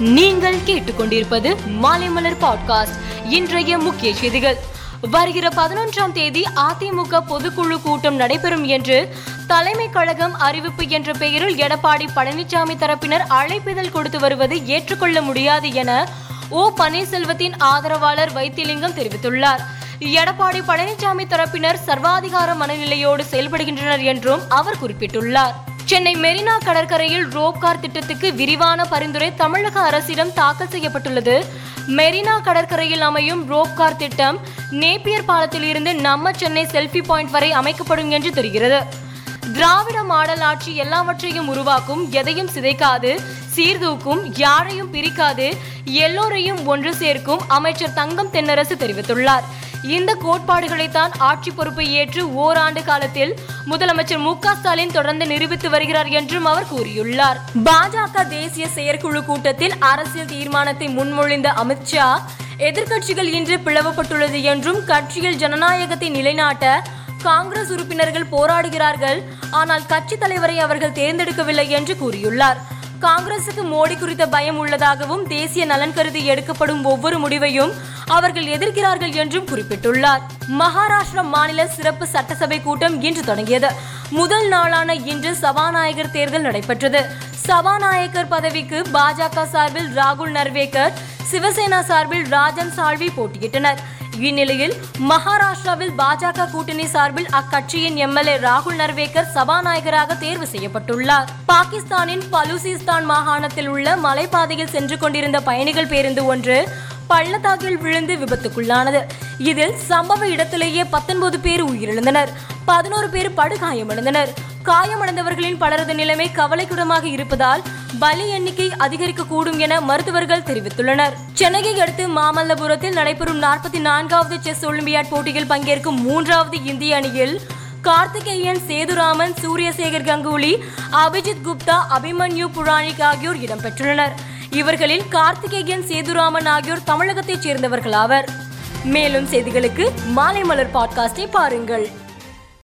நீங்கள் கேட்டுக்கொண்டிருப்பது மாலைமலர் பாட்காஸ்ட். இன்றைய முக்கிய செய்திகள். வருகிற பதினொன்றாம் தேதி அதிமுக பொதுக்குழு கூட்டம் நடைபெறும் என்று தலைமை கழகம் அறிவிப்பு என்ற பெயரில் எடப்பாடி பழனிசாமி தரப்பினர் அழைப்பிதழ் கொடுத்து வருவது ஏற்றுக்கொள்ள முடியாது என ஓ. பன்னீர்செல்வத்தின் ஆதரவாளர் வைத்திலிங்கம் தெரிவித்துள்ளார். எடப்பாடி பழனிசாமி தரப்பினர் சர்வாதிகார மனநிலையோடு செயல்படுகின்றனர் என்றும் அவர் குறிப்பிட்டுள்ளார். சென்னை மெரினா கடற்கரையில் ரோப்கார் திட்டத்துக்கு விரிவான பரிந்துரை தமிழக அரசிடம் தாக்கல் செய்யப்பட்டுள்ளது. மெரினா கடற்கரையில் அமையும் ரோப்கார் திட்டம் நேப்பியர் பாலத்தில் இருந்து நம்ம சென்னை செல்ஃபி பாயிண்ட் வரை அமைக்கப்படும் என்று தெரிகிறது. திராவிட மாடல் ஆட்சி எல்லாவற்றையும் உருவாக்கும் எதையும் சிதைக்காது சீர்தூக்கும் யாரையும் பிரிக்காது எல்லோரையும் ஒன்று சேர்க்கும் அமைச்சர் தங்கம் தென்னரசு தெரிவித்துள்ளார். இந்த கோட்பாடுகளைத்தான் ஆட்சி பொறுப்பை ஏற்று ஓராண்டு காலத்தில் முதலமைச்சர் மு ஸ்டாலின் தொடர்ந்து நிரூபித்து வருகிறார் என்றும் அவர் கூறியுள்ளார். பாஜக தேசிய செயற்குழு கூட்டத்தில் அரசியல் தீர்மானத்தை முன்மொழிந்த அமித்ஷா எதிர்க்கட்சிகள் இன்று பிளவுபட்டுள்ளது என்றும் கட்சியில் ஜனநாயகத்தை நிலைநாட்ட காங்கிரஸ் உறுப்பினர்கள் போராடுகிறார்கள். ஆனால் கட்சி தலைவரை அவர்கள் தேர்ந்தெடுக்கவில்லை என்று கூறியுள்ளார். காங்கிரசுக்கு மோடி குறித்த பயம் உள்ளதாகவும் தேசிய நலன் கருதி எடுக்கப்படும் ஒவ்வொரு முடிவையும் அவர்கள் எதிர்க்கிறார்கள் என்றும் குறிப்பிட்டுள்ளார். மகாராஷ்டிரா மாநில சிறப்பு சட்டசபை கூட்டம் இன்று தொடங்கியது. முதல் நாளான இன்று சபாநாயகர் தேர்தல் நடைபெற்றது. சபாநாயகர் பதவிக்கு பாஜக சார்பில் ராகுல் நர்வேக்கர் சிவசேனா சார்பில் ராஜன் சால்வி போட்டியிட்டனர். இந்நிலையில் மகாராஷ்டிராவில் பாஜக கூட்டணி சார்பில் அக்கட்சியின் எம்எல்ஏ ராகுல் நர்வேக்கர் சபாநாயகராக தேர்வு செய்யப்பட்டுள்ளார். பாகிஸ்தானின் பலூசிஸ்தான் மாகாணத்தில் உள்ள மலைப்பாதையில் சென்று கொண்டிருந்த பயணிகள் பேருந்து ஒன்று பள்ளத்தாக்கில் விழுந்து விபத்துக்குள்ளானது. இதில் சம்பவ இடத்திலேயே பத்தொன்பது பேர் உயிரிழந்தனர். பதினோரு பேர் படுகாயமடைந்தனர். காயமடைந்தவர்களின் பலரது நிலைமை கவலைக்கிடமாக இருப்பதால் பலி எண்ணிக்கை அதிகரிக்கக்கூடும் என மருத்துவர்கள் தெரிவித்துள்ளனர். சென்னையை அடுத்து மாமல்லபுரத்தில் நடைபெறும் நாற்பத்தி நான்காவது செஸ் ஒலிம்பியாட் போட்டியில் பங்கேற்கும் மூன்றாவது இந்திய அணியில் கார்த்திகேயன் சேதுராமன் சூரியசேகர் கங்குலி அபிஜித் குப்தா அபிமன்யு புராணிக் ஆகியோர் இடம்பெற்றுள்ளனர். இவர்களில் கார்த்திகேயன் சேதுராமன் ஆகியோர் தமிழகத்தைச் சேர்ந்தவர்களாவர். மேலும் செய்திகளுக்கு மாலை மலர் பாட்காஸ்டை பாருங்கள்.